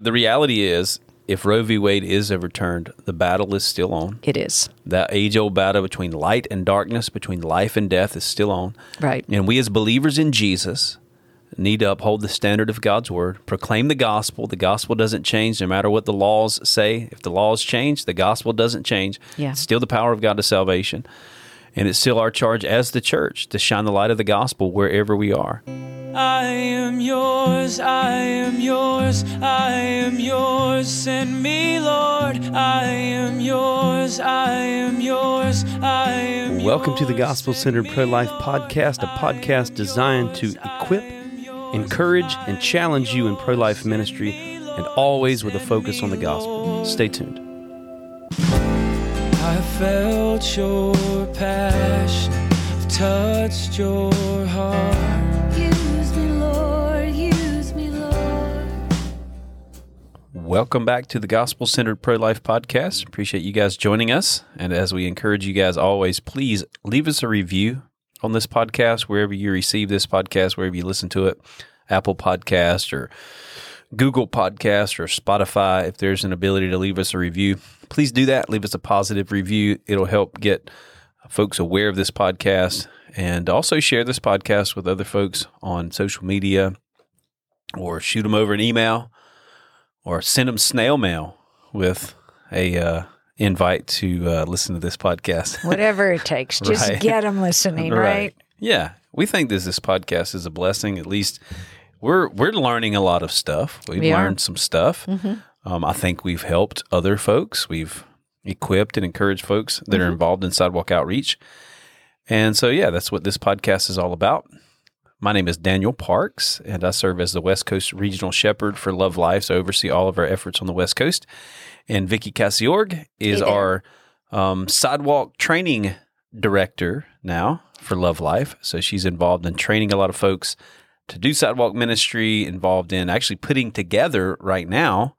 The reality is, if Roe v. Wade is overturned, the battle is still on. It is. That age old battle between light and darkness, between life and death, is still on. Right. And we, as believers in Jesus, need to uphold the standard of God's word, proclaim the gospel. The gospel doesn't change no matter what the laws say. If the laws change, the gospel doesn't change. Yeah. It's still the power of God to salvation. And it's still our charge as the church to shine the light of the gospel wherever we are. I am yours, I am yours, I am yours. Send me, Lord. I am yours, I am yours, I am yours. Welcome to the. Gospel Centered Pro Life podcast, a podcast designed to equip, encourage, and challenge you in pro life ministry, and always with a focus on the gospel. Stay tuned. I felt your passion, I've touched your heart. Use me, Lord, use me, Lord. Welcome back to the Gospel Centered Pro Life Podcast. Appreciate you guys joining us. And as we encourage you guys always, please leave us a review on this podcast, wherever you receive this podcast, wherever you listen to it, Apple Podcast or Google Podcast or Spotify. If there's an ability to leave us a review, please do that. Leave us a positive review. It'll help get folks aware of this podcast and also share this podcast with other folks on social media or shoot them over an email or send them snail mail with a uh, invite to uh, listen to this podcast. Whatever it takes. Just Right. get them listening, right? Yeah, we think this this podcast is a blessing. At least we're we're learning a lot of stuff. We've We are. learned some stuff. Um, I think we've helped other folks. We've equipped and encouraged folks that are involved in sidewalk outreach. And so, yeah, that's what this podcast is all about. My name is Daniel Parks, and I serve as the West Coast Regional Shepherd for Love Life. So, I oversee all of our efforts on the West Coast. And Vicky Cassiorg is Hey our um, sidewalk training director now for Love Life. So, she's involved in training a lot of folks to do sidewalk ministry, involved in actually putting together right now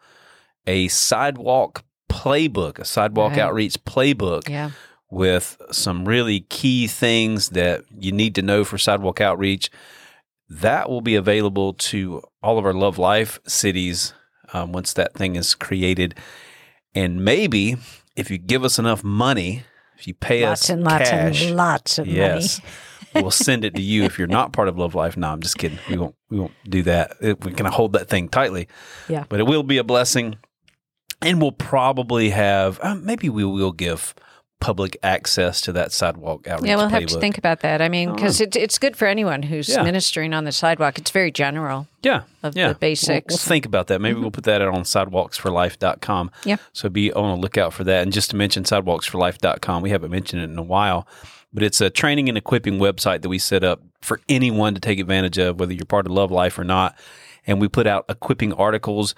a sidewalk playbook, a sidewalk Right. outreach playbook Yeah. with some really key things that you need to know for sidewalk outreach. That will be available to all of our Love Life cities um, once that thing is created. And maybe if you give us enough money, if you pay us, Lots us and lots cash, and lots of yes, money. we'll send it to you if you're not part of Love Life. No, I'm just kidding. We won't. We won't do that. It- we can hold that thing tightly. Yeah. but it will be a blessing, and we'll probably have. Uh, maybe we will give public access to that sidewalk outreach. Yeah, we'll have to think about that. I mean, because it's it's good for anyone who's Yeah. ministering on the sidewalk. It's very general. Yeah, of yeah. the basics. Mm-hmm. We'll, we'll think about that. Maybe we'll put that out on sidewalksforlife.com. Yeah. So be on the lookout for that. And just to mention sidewalksforlife.com, we haven't mentioned it in a while, but it's a training and equipping website that we set up for anyone to take advantage of, whether you're part of Love Life or not. And we put out equipping articles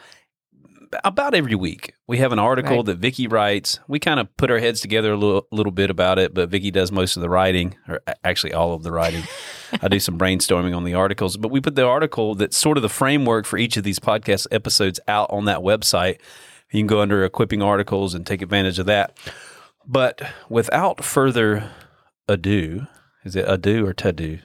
about every week. We have an article Right. that Vicky writes. We kind of put our heads together a little, little bit about it, but Vicky does most of the writing, or actually all of the writing. I do some brainstorming on the articles, but we put the article that's sort of the framework for each of these podcast episodes out on that website. You can go under equipping articles and take advantage of that. But without further ado, is it ado or to do?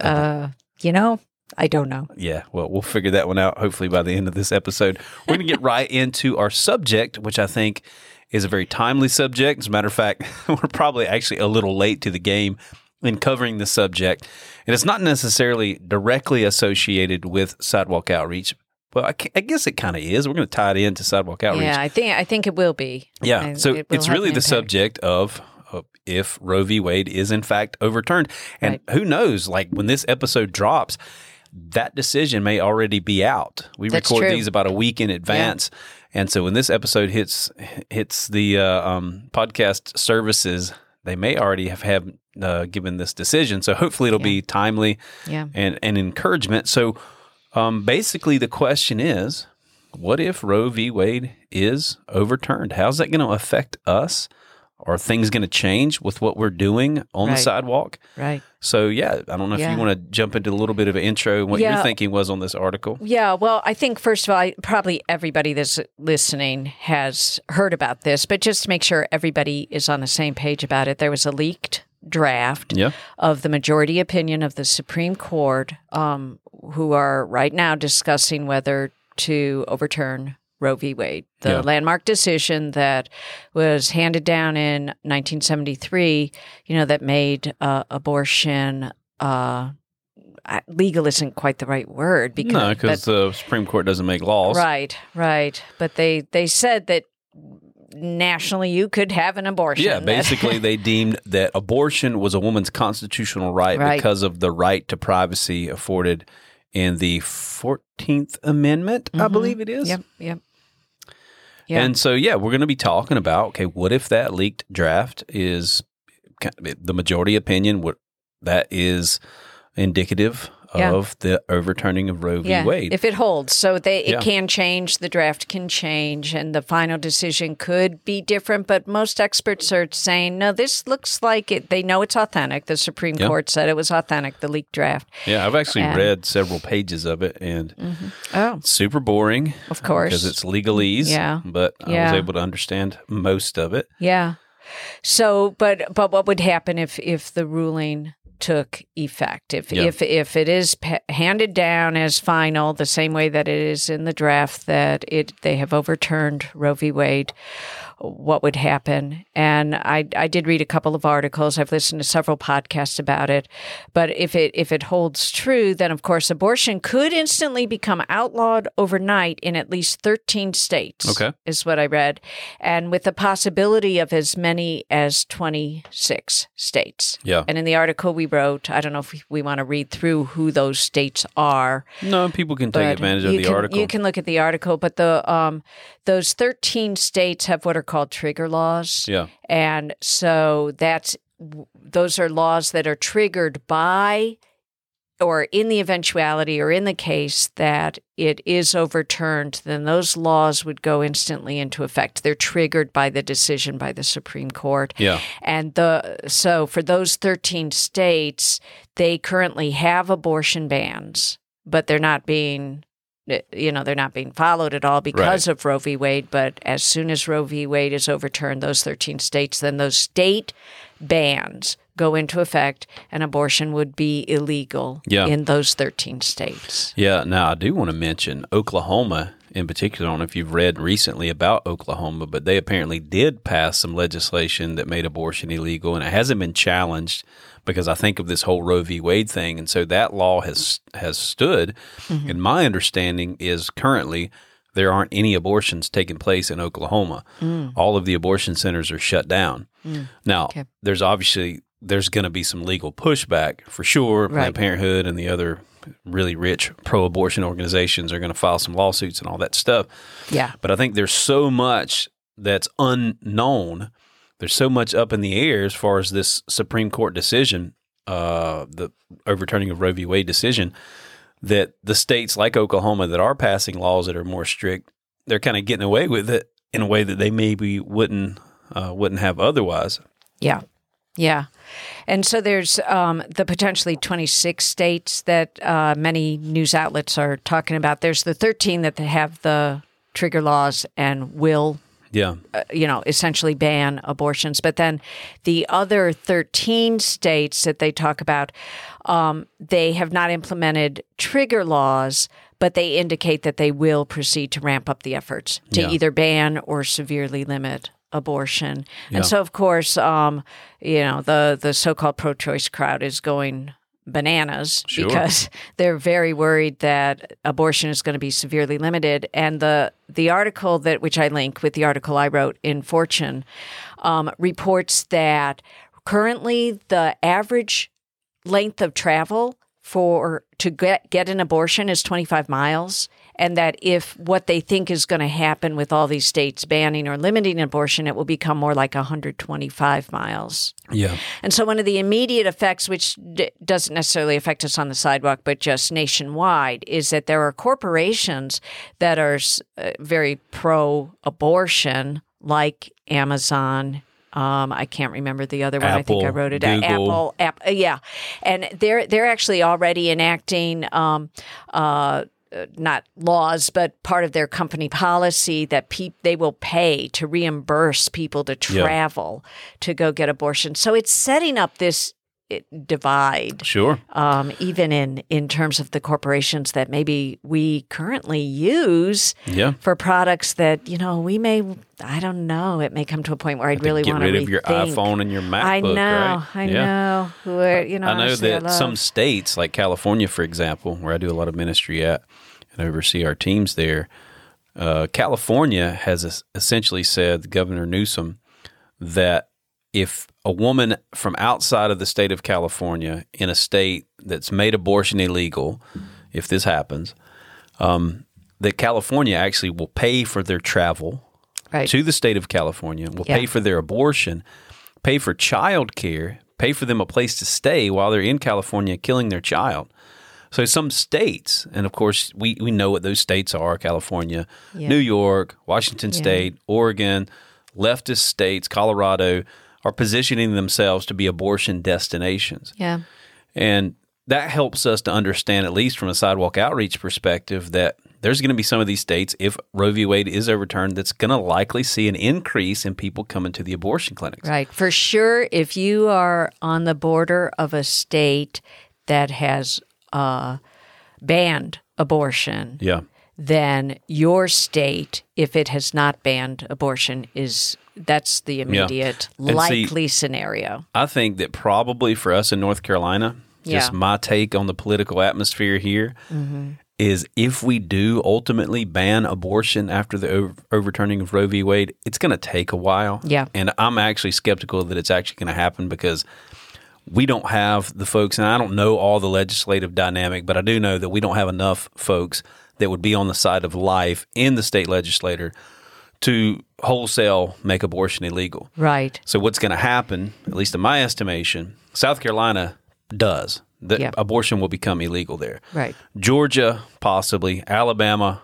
Uh, you know, I don't know. Yeah, well, we'll figure that one out hopefully by the end of this episode. We're going to get right into our subject, which I think is a very timely subject. As a matter of fact, we're probably actually a little late to the game in covering the subject. And it's not necessarily directly associated with sidewalk outreach, but I, I guess it kind of is. We're going to tie it into sidewalk outreach. Yeah, I think I think it will be. Yeah. I- so it it's really the subject of uh, if Roe v. Wade is in fact overturned. And Right. who knows, like when this episode drops, that decision may already be out. We That's record true. these about a week in advance. And so when this episode hits hits the uh, um, podcast services, they may already have, have uh, given this decision. So hopefully it'll be timely Yeah. and, and encouragement. So um, basically, the question is what if Roe v. Wade is overturned? How's that going to affect us? Are things going to change with what we're doing on the sidewalk? Right. So, yeah, I don't know if Yeah. you want to jump into a little bit of an intro and what your Yeah. thinking was on this article. Yeah, well, I think first of all, I, probably everybody that's listening has heard about this, but just to make sure everybody is on the same page about it, there was a leaked draft Yeah. of the majority opinion of the Supreme Court, um, who are right now discussing whether to overturn Roe v. Wade, the Yeah. landmark decision that was handed down in 1973. You know that made uh, abortion. Uh, legal isn't quite the right word because No, because the Supreme Court doesn't make laws. Right, right. But they they said that nationally you could have an abortion. Yeah, basically, they deemed that abortion was a woman's constitutional right, Right. because of the right to privacy afforded in the 14th Amendment, I believe it is. yep, yep. Yeah. And so, yeah, we're going to be talking about okay, what if that leaked draft is the majority opinion? What that is indicative Yeah. of the overturning of Roe v. Wade. if it holds, so they it Yeah. can change. The draft can change, and the final decision could be different. But most experts are saying, no, this looks like it. They know it's authentic. The Supreme Yeah. Court said it was authentic. The leaked draft. yeah, I've actually And- read several pages of it, and mm-hmm. Oh, super boring. of course. because it's legalese. Yeah. but I was able to understand most of it. Yeah. So, but but what would happen if if the ruling took effect? If Yeah. if if it is pa- handed down as final, the same way that it is in the draft that it they have overturned Roe v. Wade, what would happen? And I I did read a couple of articles. I've listened to several podcasts about it. But if it if it holds true, then of course abortion could instantly become outlawed overnight in at least thirteen states Okay. is what I read, and with the possibility of as many as 26 states. Yeah. And in the article we wrote, I don't know if we, we want to read through who those states are. No, people can take advantage of the can, article. You can look at the article, but the um, those 13 states have what are called trigger laws. yeah, And so that's those are laws that are triggered by or in the eventuality or in the case that it is overturned, then those laws would go instantly into effect. They're triggered by the decision by the Supreme Court. yeah, And the so for those 13 states, they currently have abortion bans, but they're not being you know, they're not being followed at all because of Roe v. Wade. But as soon as Roe v. Wade is overturned, those 13 states, then those state bans go into effect and abortion would be illegal Yeah. in those 13 states. yeah. Now, I do want to mention Oklahoma in particular. I don't know if you've read recently about Oklahoma, but they apparently did pass some legislation that made abortion illegal, and it hasn't been challenged because I think of this whole Roe v. Wade thing, and so that law has has stood. Mm-hmm. And my understanding is currently there aren't any abortions taking place in Oklahoma. Mm. All of the abortion centers are shut down. Now, Okay. there's obviously there's going to be some legal pushback for sure. Planned Parenthood and the other really rich pro-abortion organizations are going to file some lawsuits and all that stuff. Yeah. But I think there's so much that's unknown. There's so much up in the air as far as this Supreme Court decision, uh, the overturning of Roe v. Wade decision, that the states like Oklahoma that are passing laws that are more strict, they're kind of getting away with it in a way that they maybe wouldn't uh, wouldn't have otherwise. Yeah. Yeah. And so there's um, the potentially 26 states that uh, many news outlets are talking about. There's the 13 that have the trigger laws and will, Yeah, uh, you know, essentially ban abortions. But then the other 13 states that they talk about, um, they have not implemented trigger laws, but they indicate that they will proceed to ramp up the efforts to Yeah. either ban or severely limit abortion. Yeah. And so, of course, um, you know, the, the so called pro choice crowd is going bananas Sure. because they're very worried that abortion is going to be severely limited. And the the article that which I link with the article I wrote in Fortune um, reports that currently the average length of travel for to get get an abortion is 25 miles and that if what they think is going to happen with all these states banning or limiting abortion it will become more like 125 miles yeah, and so, one of the immediate effects, which d- doesn't necessarily affect us on the sidewalk, but just nationwide, is that there are corporations that are uh, very pro abortion, like Amazon. Um, I can't remember the other one. I think I wrote it. Google. Apple, app, yeah, and they're they're actually already enacting um, uh, uh, not laws, but part of their company policy that pe- they will pay to reimburse people to Yeah. travel to go get abortion. So it's setting up this divide. Sure. Um, even in in terms of the corporations that maybe we currently use Yeah. for products that you know we may I don't know it may come to a point where I'd really want to get rid of your iPhone and your MacBook. I know, right? I Yeah. know. Who are, you know, I know that love- some states, like California, for example, where I do a lot of ministry at and oversee our teams there, uh, California has essentially said, Governor Newsom, that if a woman from outside of the state of California in a state that's made abortion illegal, if this happens, um, that California actually will pay for their travel right. to the state of California, will Yeah. pay for their abortion, pay for child care, pay for them a place to stay while they're in California killing their child. So some states, and of course we, we know what those states are California, Yeah. New York, Washington Yeah. State, Oregon, leftist states, Colorado, are positioning themselves to be abortion destinations. yeah, And that helps us to understand, at least from a sidewalk outreach perspective, that there's going to be some of these states, if Roe v. Wade is overturned, that's going to likely see an increase in people coming to the abortion clinics. right. For sure, if you are on the border of a state that has uh, banned abortion, Yeah. then your state, if it has not banned abortion, is that's the immediate see- likely scenario. I think that probably for us in North Carolina, just Yeah. my take on the political atmosphere here mm-hmm. is if we do ultimately ban abortion after the over- overturning of Roe v. Wade, it's going to take a while. Yeah. And I'm actually skeptical that it's actually going to happen because we don't have the folks, and I don't know all the legislative dynamic, but I do know that we don't have enough folks that would be on the side of life in the state legislature to wholesale make abortion illegal. Right. So what's going to happen, at least in my estimation, South Carolina does. The Yeah. abortion will become illegal there. Right. Georgia, possibly. Alabama,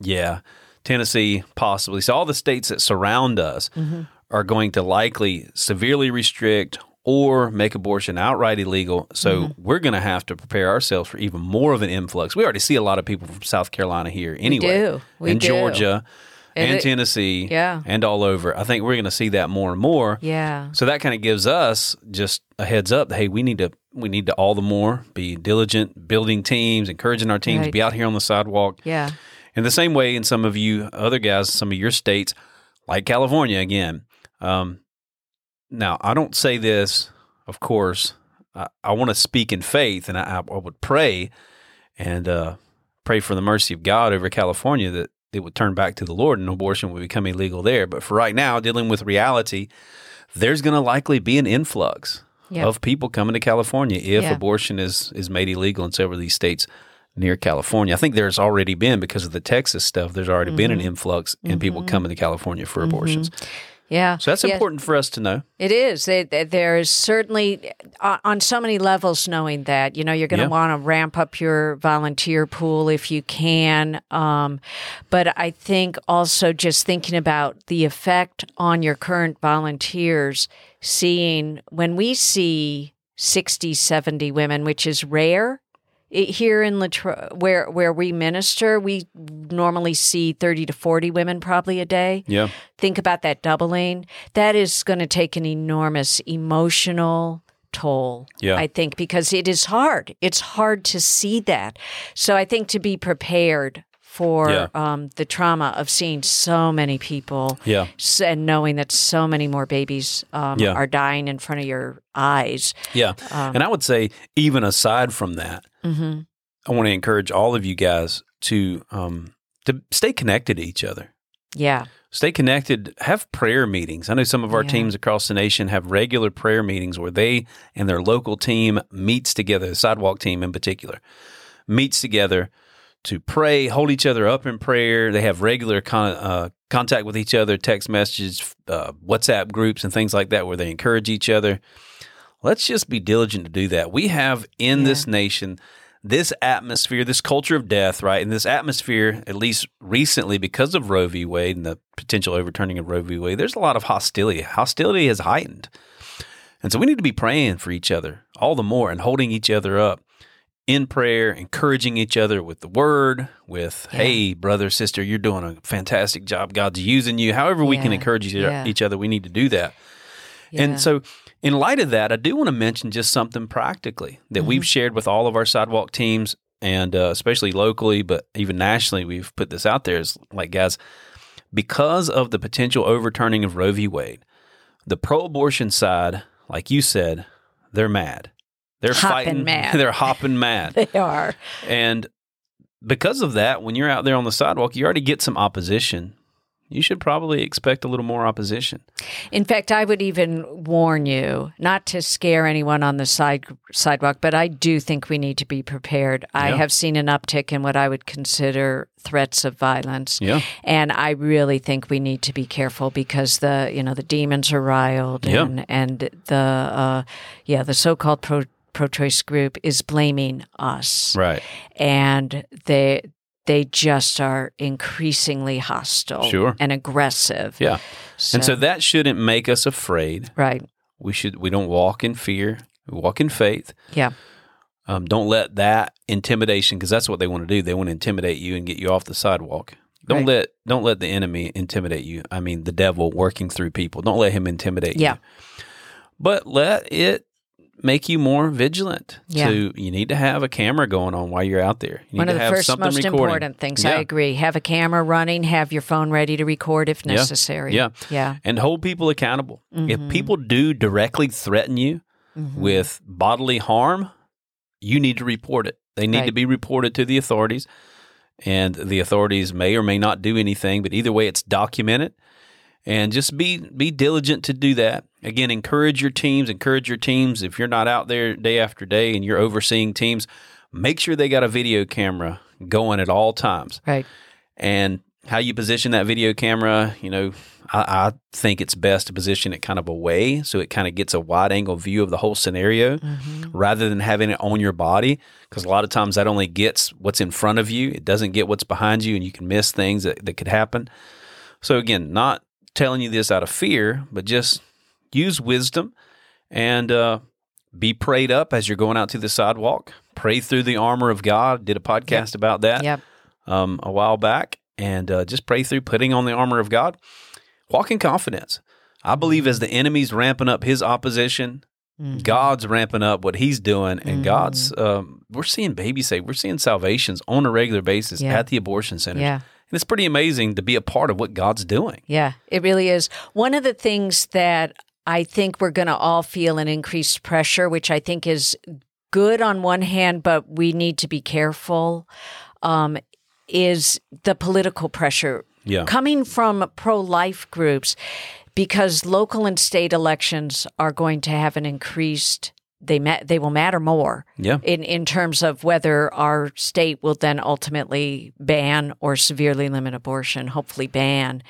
yeah. Tennessee, possibly. So all the states that surround us Mm-hmm. are going to likely severely restrict or make abortion outright illegal. So Mm-hmm. we're going to have to prepare ourselves for even more of an influx. We already see a lot of people from South Carolina here anyway. do. We and do. Georgia And and, it- Tennessee Yeah. and all over. I think we're going to see that more and more. Yeah. So that kind of gives us just a heads up. that, Hey, we need to we need to all the more be diligent, building teams, encouraging our teams, Right. be out here on the sidewalk. Yeah. In the same way, in some of you other guys, some of your states, like California, again. Um, now, I don't say this, of course. I, I want to speak in faith, and I, I would pray and uh, pray for the mercy of God over California that it would turn back to the Lord and abortion would become illegal there. But for right now, dealing with reality, there's going to likely be an influx Yeah. of people coming to California if Yeah. abortion is is made illegal in several of these states near California. I think there's already been because of the Texas stuff. There's already been Mm-hmm. an influx in people coming to California for abortions. Yeah. So that's important for us to know. It is. It, there is certainly uh, on so many levels knowing that you know you're going to Yeah. want to ramp up your volunteer pool if you can. Um, but I think also just thinking about the effect on your current volunteers, seeing when we see 60, 70 women, which is rare. Here in Latrobe, where where we minister, we normally see thirty to forty women probably a day Yeah. think about that doubling, that is going to take an enormous emotional toll. Yeah. I think because it is hard. It's hard to see that. So I think to be prepared for Yeah. um, the trauma of seeing so many people Yeah. s- and knowing that so many more babies um, Yeah. are dying in front of your eyes. Yeah. Um, and I would say, even aside from that, mhm. I want to encourage all of you guys to um, to stay connected to each other. Yeah. Stay connected. Have prayer meetings. I know some of our Yeah. teams across the nation have regular prayer meetings where they and their local team meets together. The sidewalk team in particular meets together to pray, hold each other up in prayer. They have regular con- uh, contact with each other, text messages, uh, WhatsApp groups, and things like that, where they encourage each other. Let's just be diligent to do that. We have in this nation this atmosphere, this culture of death, right? And this atmosphere, at least recently, because of Roe v. Wade and the potential overturning of Roe v. Wade, there's a lot of hostility. Hostility has heightened. And so we need to be praying for each other all the more and holding each other up in prayer, encouraging each other with the word, with, Yeah. hey, brother, sister, you're doing a fantastic job. God's using you. However, we can encourage each, Yeah. each other, we need to do that. And so In light of that, I do want to mention just something practically that we've shared with all of our sidewalk teams and uh, especially locally, but even nationally, we've put this out there is like, guys, because of the potential overturning of Roe v. Wade, the pro abortion side, like you said, they're mad. They're Hopping fighting mad. They're hopping mad. They are. And because of that, when you're out there on the sidewalk, you already get some opposition. You should probably expect a little more opposition. In fact, I would even warn you not to scare anyone on the side sidewalk, but I do think we need to be prepared. I have seen an uptick in what I would consider threats of violence. Yeah. And I really think we need to be careful because the you know the demons are riled Yeah. and and the uh, yeah the so-called pro pro-choice group is blaming us Right. and they they just are increasingly hostile Sure. and aggressive. Yeah. And so that shouldn't make us afraid. right. We should we don't walk in fear. We walk in faith. Yeah. Um, don't let that intimidation because that's what they want to do. They want to intimidate you and get you off the sidewalk. Don't Right. let don't let the enemy intimidate you. I mean, the devil working through people. Don't let him intimidate Yeah. you. But let it make you more vigilant. Yeah. To you need to have a camera going on while you're out there. You One of the have first something most recording. important things. I agree. Have a camera running. Have your phone ready to record if necessary. Yeah. Yeah. and hold people accountable. If Mhm. people do directly threaten you Mhm. with bodily harm, you need to report it. They need to be reported to the authorities, and the authorities may or may not do anything, but either way, it's documented. And just be be diligent to do that. Again, encourage your teams. Encourage your teams. If you're not out there day after day and you're overseeing teams, make sure they got a video camera going at all times Right. and how you position that video camera, you know, I, I think it's best to position it kind of away so it kind of gets a wide angle view of the whole scenario Mm-hmm. rather than having it on your body. Because a lot of times that only gets what's in front of you, it doesn't get what's behind you, and you can miss things that, that could happen. So, again, not telling you this out of fear, but just use wisdom and uh, be prayed up as you're going out to the sidewalk. Pray through the armor of God. Did a podcast about that Yep. um, a while back, and uh, just pray through putting on the armor of God. Walk in confidence. I believe as the enemy's ramping up his opposition, Mhm. God's ramping up what He's doing, and Mhm. God's. Um, we're seeing babies saved. We're seeing salvations on a regular basis Yeah. at the abortion centers, Yeah. And it's pretty amazing to be a part of what God's doing. Yeah, it really is. One of the things that I think we're going to all feel an increased pressure, which I think is good on one hand, but we need to be careful, um, is the political pressure Yeah, coming from pro life groups because local and state elections are going to have an increased they ma- they will matter more yeah, in in terms of whether our state will then ultimately ban or severely limit abortion hopefully ban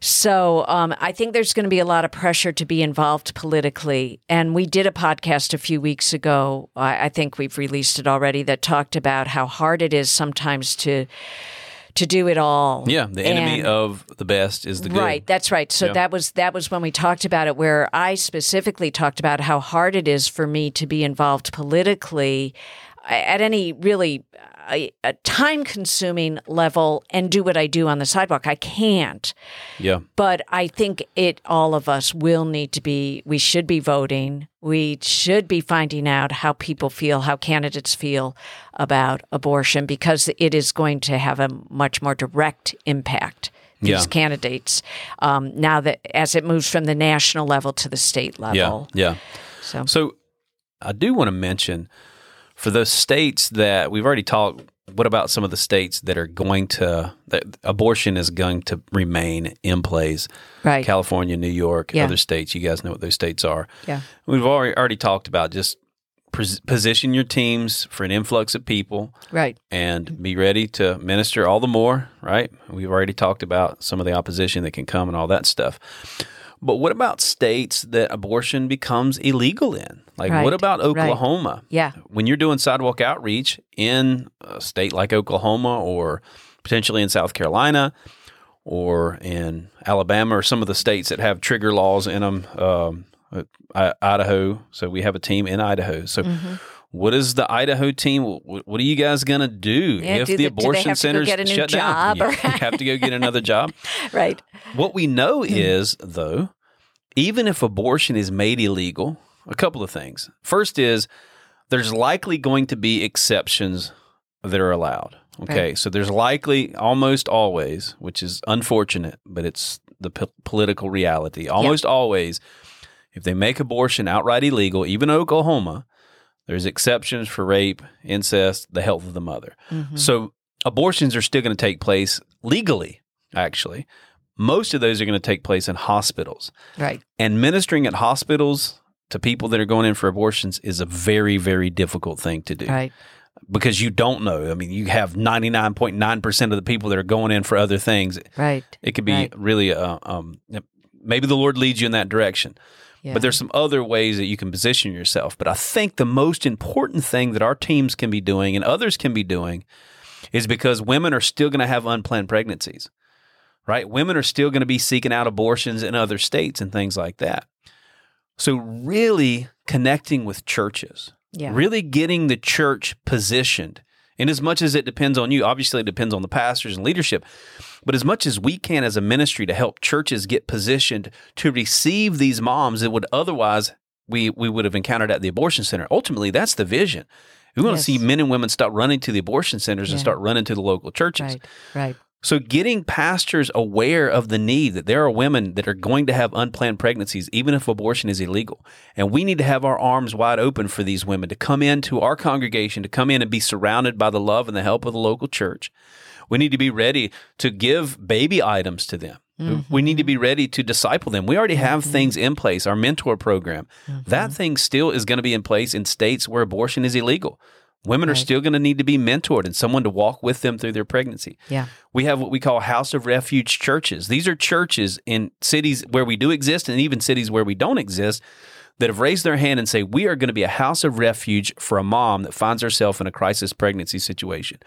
so um, I think there's going to be a lot of pressure to be involved politically. And we did a podcast a few weeks ago. I, I think we've released it already that talked about how hard it is sometimes to to do it all. yeah. The enemy And- of the best is the good. Right, that's right. So Yeah. that was that was when we talked about it where I specifically talked about how hard it is for me to be involved politically at any really a, a time consuming level and do what I do on the sidewalk. I can't. Yeah, But I think it all of us will need to be we should be voting. We should be finding out how people feel, how candidates feel about abortion because it is going to have a much more direct impact these Yeah. candidates um, now that as it moves from the national level to the state yeah, level. yeah. So So I do want to mention for those states that we've already talked. What about some of the states that are going to that abortion is going to remain in place? right, California, New York, Yeah. other states. You guys know what those states are. yeah, We've already already talked about just pos- position your teams for an influx of people right, and be ready to minister all the more. Right? We've already talked about some of the opposition that can come and all that stuff. But what about states that abortion becomes illegal in? Like, Right, what about right. Oklahoma? yeah, When you're doing sidewalk outreach in a state like Oklahoma or potentially in South Carolina or in Alabama or some of the states that have trigger laws in them, um, uh, Idaho. So we have a team in Idaho. So. Mm-hmm. What is the Idaho team? What, are you guys going to do Yeah, if do the the- abortion centers get a new shut job down? or- You have to go get another job. right, What we know hmm. is, though, even if abortion is made illegal, a couple of things. First is there's likely going to be exceptions that are allowed. Okay, Right. so there's likely almost always, which is unfortunate, but it's the po- political reality. Almost always, if they make abortion outright illegal, even in Oklahoma, there's exceptions for rape, incest, the health of the mother. Mhm. So abortions are still going to take place legally, actually. Most of those are going to take place in hospitals. Right. And ministering at hospitals to people that are going in for abortions is a very, very difficult thing to do Right. because you don't know. I mean, you have 99.9% of the people that are going in for other things. Right. It could be Right. really, uh, um, maybe the Lord leads you in that direction. Yeah. But there's some other ways that you can position yourself. But I think the most important thing that our teams can be doing and others can be doing is because women are still going to have unplanned pregnancies, right? Women are still going to be seeking out abortions in other states and things like that. So, really connecting with churches, yeah. really getting the church positioned. And as much as it depends on you, obviously it depends on the pastors and leadership, but as much as we can as a ministry to help churches get positioned to receive these moms that would otherwise we we would have encountered at the abortion center. Ultimately, that's the vision. We want Yes. to see men and women stop running to the abortion centers and start running to the local churches. Right. Right. So, getting pastors aware of the need that there are women that are going to have unplanned pregnancies, even if abortion is illegal. And we need to have our arms wide open for these women to come into our congregation, to come in and be surrounded by the love and the help of the local church. We need to be ready to give baby items to them. We need to be mm-hmm. ready to disciple them. We already have mm-hmm. things in place, our mentor program. That mm-hmm. thing still is going to be in place in states where abortion is illegal. Women are still going to need to be mentored and someone to walk with them through their pregnancy. Yeah. We have what we call house of refuge churches. These are churches in cities where we do exist and even cities where we don't exist that have raised their hand and say, We are going to be a house of refuge for a mom that finds herself in a crisis pregnancy situation.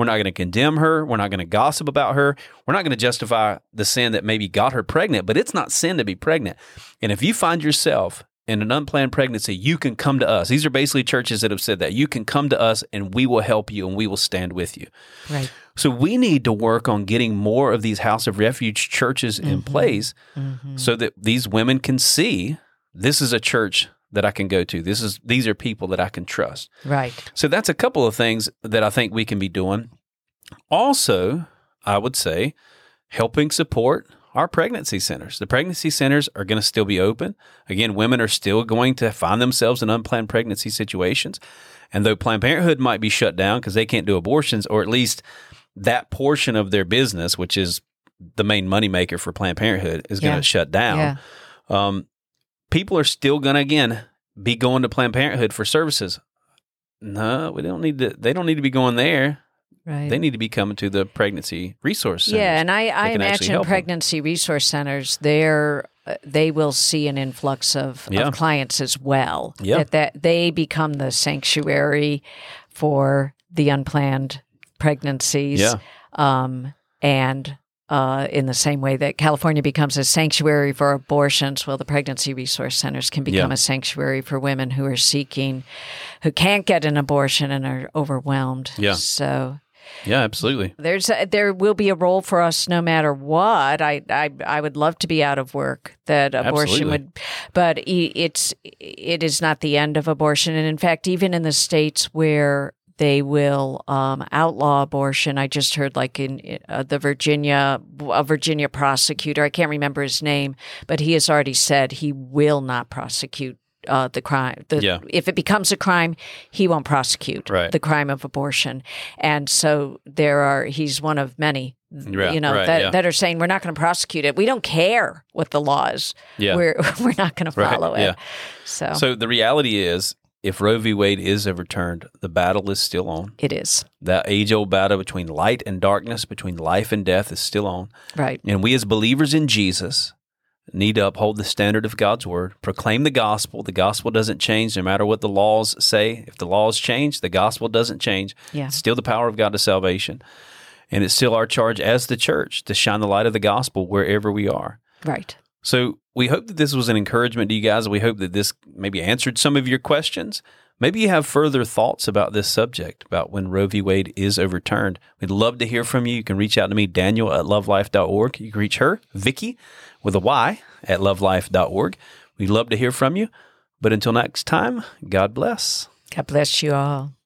We're not going to condemn her. We're not going to gossip about her. We're not going to justify the sin that maybe got her pregnant, but it's not sin to be pregnant. And if you find yourself in an unplanned pregnancy, you can come to us. These are basically churches that have said that. You can come to us and we will help you and we will stand with you. Right. So we need to work on getting more of these house of refuge churches in mm-hmm. place mm-hmm. so that these women can see this is a church that I can go to. This is these are people that I can trust. Right. So that's a couple of things that I think we can be doing. Also, I would say helping support our pregnancy centers. The pregnancy centers are going to still be open. Again, women are still going to find themselves in unplanned pregnancy situations. And though Planned Parenthood might be shut down because they can't do abortions, or at least that portion of their business, which is the main moneymaker for Planned Parenthood, is going to shut down Yeah. um, people are still going to again be going to Planned Parenthood for services. No, we don't need to. They don't need to be going there. Right. They need to be coming to the pregnancy resource centers. Yeah, and I, I imagine pregnancy resource centers they're uh, they will see an influx of, Yeah. of clients as well. Yeah. That that they become the sanctuary for the unplanned pregnancies. Yeah. Um, and uh, in the same way that California becomes a sanctuary for abortions, well, the pregnancy resource centers can become Yeah. a sanctuary for women who are seeking, who can't get an abortion and are overwhelmed. Yeah. So yeah, absolutely. there's a, there will be a role for us no matter what. I I I would love to be out of work. That abortion Absolutely. would, but it's it is not the end of abortion. And in fact, even in the states where they will um, outlaw abortion, I just heard like in uh, the Virginia a Virginia prosecutor. I can't remember his name, but he has already said he will not prosecute. Uh, the crime. The, Yeah. If it becomes a crime, he won't prosecute Right. the crime of abortion. And so there are, he's one of many, Yeah, you know, right, that, yeah. that are saying we're not going to prosecute it. We don't care what the law is. Yeah. We're, we're not going to Right, follow it. yeah. So, So the reality is, if Roe v. Wade is overturned, the battle is still on. it is. That age-old battle between light and darkness, between life and death, is still on. Right. And we as believers in Jesus need to uphold the standard of God's word, proclaim the gospel. The gospel doesn't change no matter what the laws say. If the laws change, the gospel doesn't change. Yeah. It's still the power of God to salvation. And it's still our charge as the church to shine the light of the gospel wherever we are. Right. So we hope that this was an encouragement to you guys. We hope that this maybe answered some of your questions. Maybe you have further thoughts about this subject, about when Roe v. Wade is overturned. We'd love to hear from you. You can reach out to me, Daniel at lovelife.org. You can reach her, Vicky, with a Y, at lovelife.org. We'd love to hear from you. But until next time, God bless. God bless you all.